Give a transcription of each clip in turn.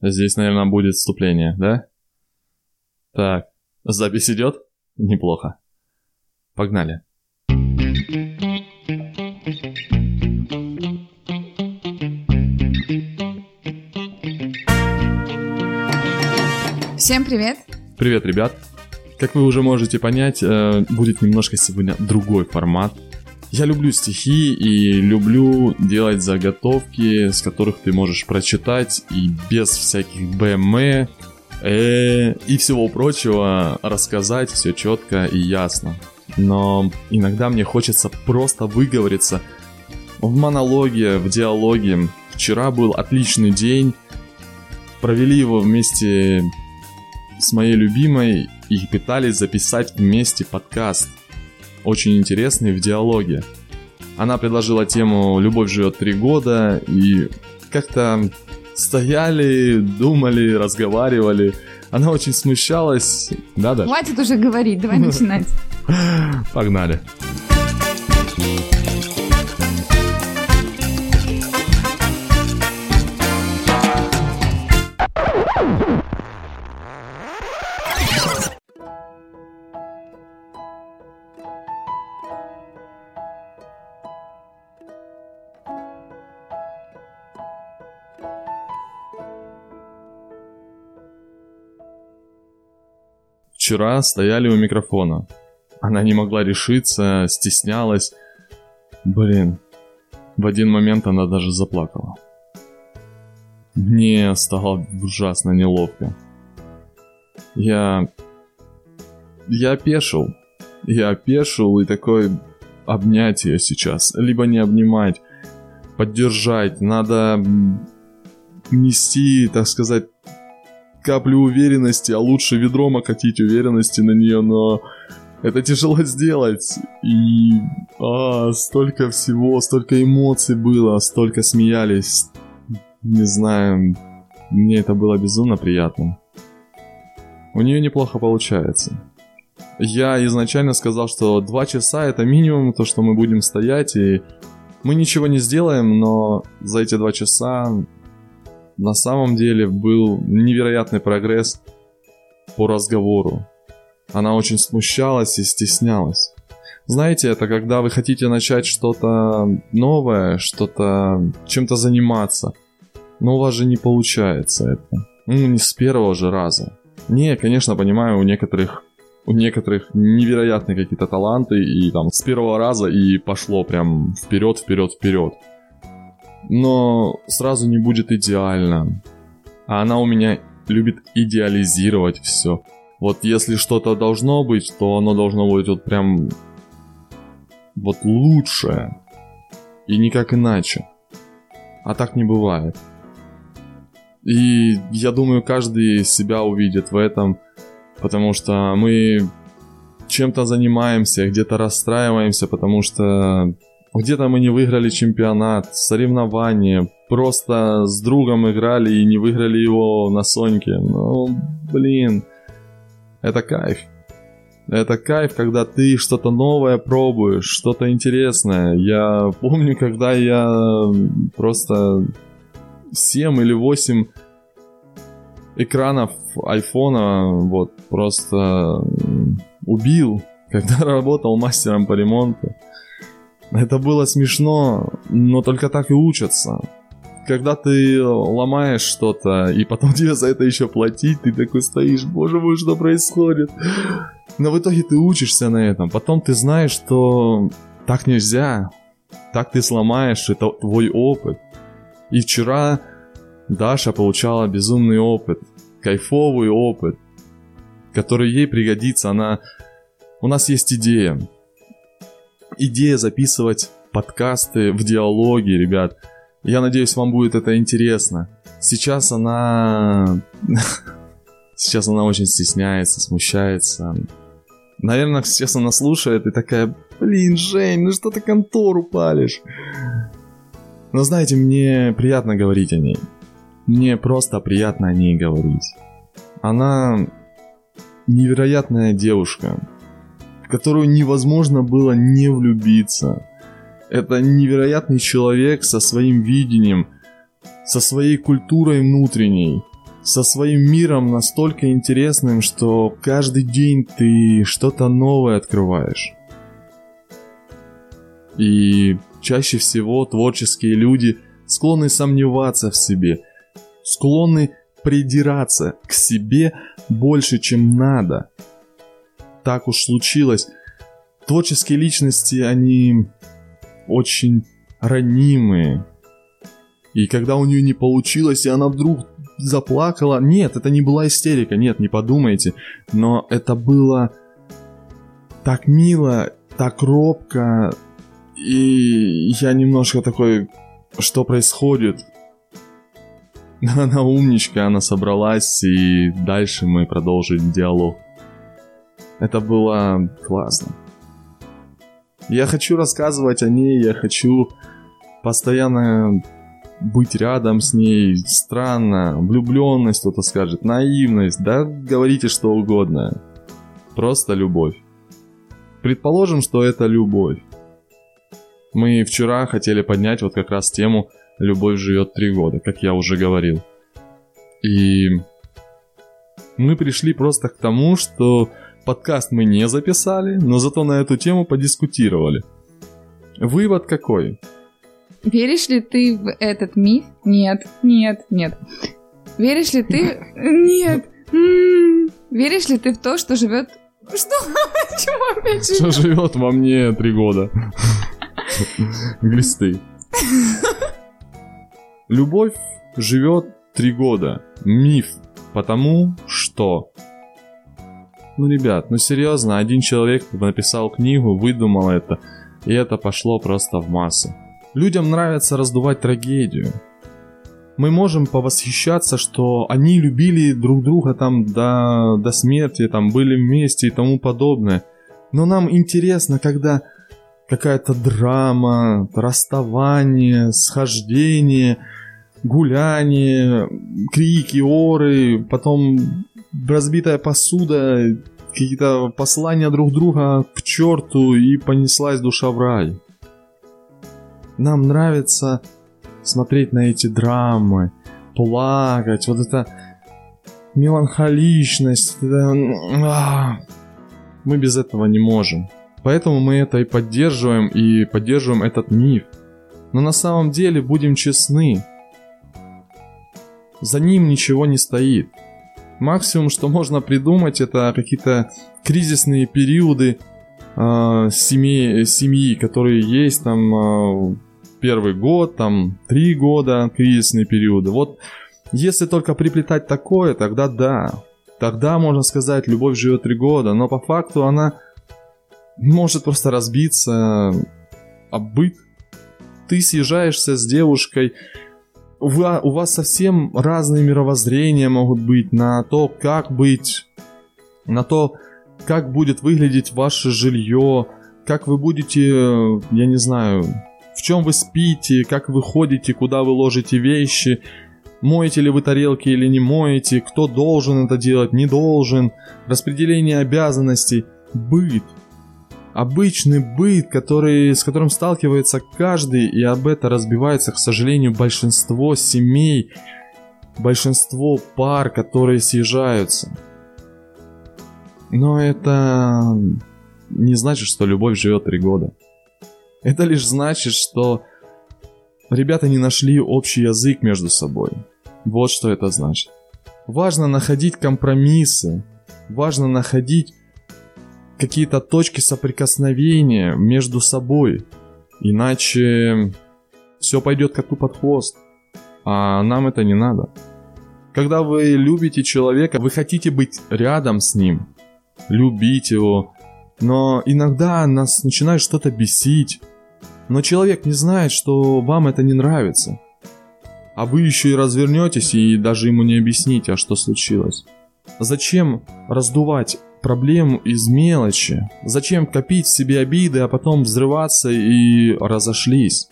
Здесь, наверное, будет вступление, да? Так, запись идет? Неплохо. Погнали. Всем привет! Привет, ребят! Как вы уже можете понять, э, будет немножко сегодня другой формат. Я люблю стихи и люблю делать заготовки, с которых ты можешь прочитать и без всяких БМ э, и всего прочего рассказать все четко и ясно. Но иногда мне хочется просто выговориться в монологе, в диалоге. Вчера был отличный день, провели его вместе с моей любимой и пытались записать вместе подкаст. Очень интересный в диалоге. Она предложила тему «Любовь живет три года» и как-то стояли, думали, разговаривали. Она очень смущалась. Да, да. Хватит уже говорить, давай начинать. Погнали. Вчера стояли у микрофона. Она не могла решиться, стеснялась. Блин, в один момент она даже заплакала. Мне стало ужасно неловко. Я... Я опешил. Я опешил и такой обнять ее сейчас. Либо не обнимать, поддержать. Надо нести, так сказать, каплю уверенности, а лучше ведром окатить уверенности на нее, но это тяжело сделать. И а, столько всего, столько эмоций было, столько смеялись. Не знаю, мне это было безумно приятно. У нее неплохо получается. Я изначально сказал, что два часа это минимум, то, что мы будем стоять, и мы ничего не сделаем, но за эти два часа на самом деле был невероятный прогресс по разговору. Она очень смущалась и стеснялась. Знаете, это когда вы хотите начать что-то новое, что-то чем-то заниматься, но у вас же не получается это. Ну, не с первого же раза. Не, конечно, понимаю, у некоторых у некоторых невероятные какие-то таланты, и там с первого раза и пошло прям вперед, вперед, вперед но сразу не будет идеально. А она у меня любит идеализировать все. Вот если что-то должно быть, то оно должно быть вот прям вот лучшее. И никак иначе. А так не бывает. И я думаю, каждый себя увидит в этом, потому что мы чем-то занимаемся, где-то расстраиваемся, потому что где-то мы не выиграли чемпионат, соревнования, просто с другом играли и не выиграли его на Соньке. Ну, блин, это кайф. Это кайф, когда ты что-то новое пробуешь, что-то интересное. Я помню, когда я просто 7 или 8 экранов айфона вот просто убил, когда работал мастером по ремонту. Это было смешно, но только так и учатся. Когда ты ломаешь что-то, и потом тебе за это еще платить, ты такой стоишь, боже мой, что происходит? Но в итоге ты учишься на этом. Потом ты знаешь, что так нельзя. Так ты сломаешь, это твой опыт. И вчера Даша получала безумный опыт, кайфовый опыт, который ей пригодится. Она... У нас есть идея идея записывать подкасты в диалоге, ребят. Я надеюсь, вам будет это интересно. Сейчас она... Сейчас она очень стесняется, смущается. Наверное, сейчас она слушает и такая, блин, Жень, ну что ты контору палишь? Но знаете, мне приятно говорить о ней. Мне просто приятно о ней говорить. Она невероятная девушка которую невозможно было не влюбиться. Это невероятный человек со своим видением, со своей культурой внутренней. со своим миром настолько интересным, что каждый день ты что-то новое открываешь. И чаще всего творческие люди склонны сомневаться в себе, склонны придираться к себе больше, чем надо. Так уж случилось. Творческие личности, они очень ранимые. И когда у нее не получилось, и она вдруг заплакала, нет, это не была истерика, нет, не подумайте, но это было так мило, так робко, и я немножко такой, что происходит? Она умничка, она собралась, и дальше мы продолжили диалог. Это было классно. Я хочу рассказывать о ней, я хочу постоянно быть рядом с ней. Странно, влюбленность кто-то скажет, наивность, да говорите что угодно. Просто любовь. Предположим, что это любовь. Мы вчера хотели поднять вот как раз тему «Любовь живет три года», как я уже говорил. И мы пришли просто к тому, что подкаст мы не записали, но зато на эту тему подискутировали. Вывод какой? Веришь ли ты в этот миф? Нет, нет, нет. Веришь ли ты... Нет. Веришь ли ты в то, что живет... Что? Чего опять Что живет во мне три года? Глисты. Любовь живет три года. Миф. Потому что... Ну, ребят, ну серьезно, один человек написал книгу, выдумал это, и это пошло просто в массы. Людям нравится раздувать трагедию. Мы можем повосхищаться, что они любили друг друга там до, до смерти, там были вместе и тому подобное. Но нам интересно, когда какая-то драма, расставание, схождение, гуляние, крики, оры, потом разбитая посуда, какие-то послания друг друга к черту и понеслась душа в рай. Нам нравится смотреть на эти драмы, плакать, вот эта меланхоличность. Это... А, мы без этого не можем. Поэтому мы это и поддерживаем, и поддерживаем этот миф. Но на самом деле, будем честны, за ним ничего не стоит. Максимум, что можно придумать, это какие-то кризисные периоды э, семьи, семьи, которые есть там э, первый год, там три года, кризисные периоды. Вот если только приплетать такое, тогда да. Тогда можно сказать, любовь живет три года, но по факту она может просто разбиться об быт. Ты съезжаешься с девушкой, у вас совсем разные мировоззрения могут быть на то, как быть, на то, как будет выглядеть ваше жилье, как вы будете, я не знаю, в чем вы спите, как вы ходите, куда вы ложите вещи, моете ли вы тарелки или не моете, кто должен это делать, не должен, распределение обязанностей, быт – обычный быт, который, с которым сталкивается каждый, и об это разбивается, к сожалению, большинство семей, большинство пар, которые съезжаются. Но это не значит, что любовь живет три года. Это лишь значит, что ребята не нашли общий язык между собой. Вот что это значит. Важно находить компромиссы, важно находить какие-то точки соприкосновения между собой. Иначе все пойдет коту под хвост. А нам это не надо. Когда вы любите человека, вы хотите быть рядом с ним, любить его. Но иногда нас начинает что-то бесить. Но человек не знает, что вам это не нравится. А вы еще и развернетесь и даже ему не объясните, а что случилось. Зачем раздувать проблему из мелочи. Зачем копить в себе обиды, а потом взрываться и разошлись?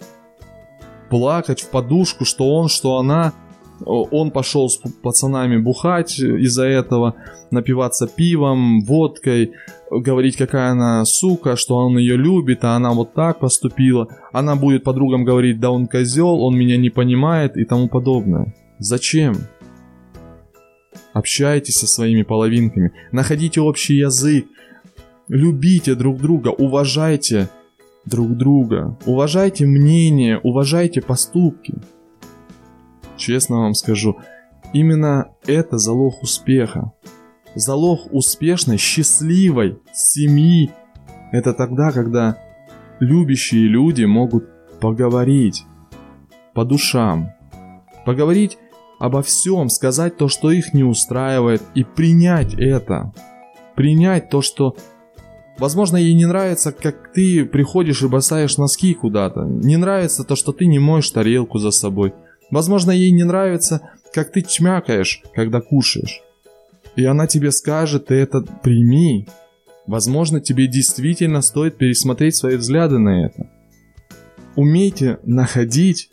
Плакать в подушку, что он, что она. Он пошел с пацанами бухать из-за этого, напиваться пивом, водкой, говорить, какая она сука, что он ее любит, а она вот так поступила. Она будет подругам говорить, да он козел, он меня не понимает и тому подобное. Зачем? Общайтесь со своими половинками, находите общий язык, любите друг друга, уважайте друг друга, уважайте мнение, уважайте поступки. Честно вам скажу, именно это залог успеха. Залог успешной, счастливой семьи – это тогда, когда любящие люди могут поговорить по душам, поговорить обо всем, сказать то, что их не устраивает, и принять это. Принять то, что Возможно, ей не нравится, как ты приходишь и бросаешь носки куда-то. Не нравится то, что ты не моешь тарелку за собой. Возможно, ей не нравится, как ты чмякаешь, когда кушаешь. И она тебе скажет, ты это прими. Возможно, тебе действительно стоит пересмотреть свои взгляды на это. Умейте находить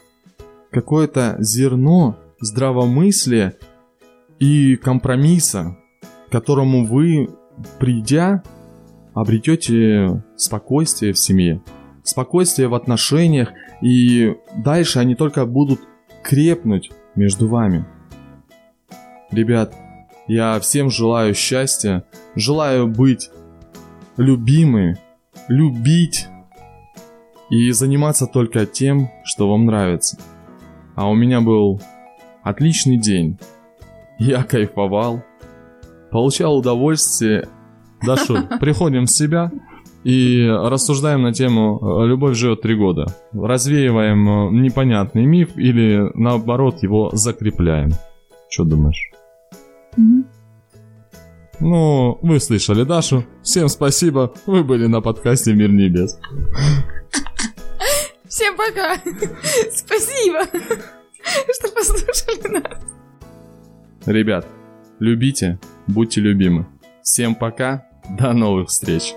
какое-то зерно здравомыслия и компромисса, к которому вы, придя, обретете спокойствие в семье, спокойствие в отношениях, и дальше они только будут крепнуть между вами. Ребят, я всем желаю счастья, желаю быть любимыми, любить и заниматься только тем, что вам нравится. А у меня был отличный день. Я кайфовал, получал удовольствие Дашу, приходим в себя и рассуждаем на тему э, «Любовь живет три года». Развеиваем э, непонятный миф или, наоборот, его закрепляем. Что думаешь? Mm-hmm. Ну, вы слышали Дашу. Всем спасибо. Вы были на подкасте «Мир небес». Всем пока. Спасибо, что послушали нас. Ребят, любите, будьте любимы. Всем пока. До новых встреч!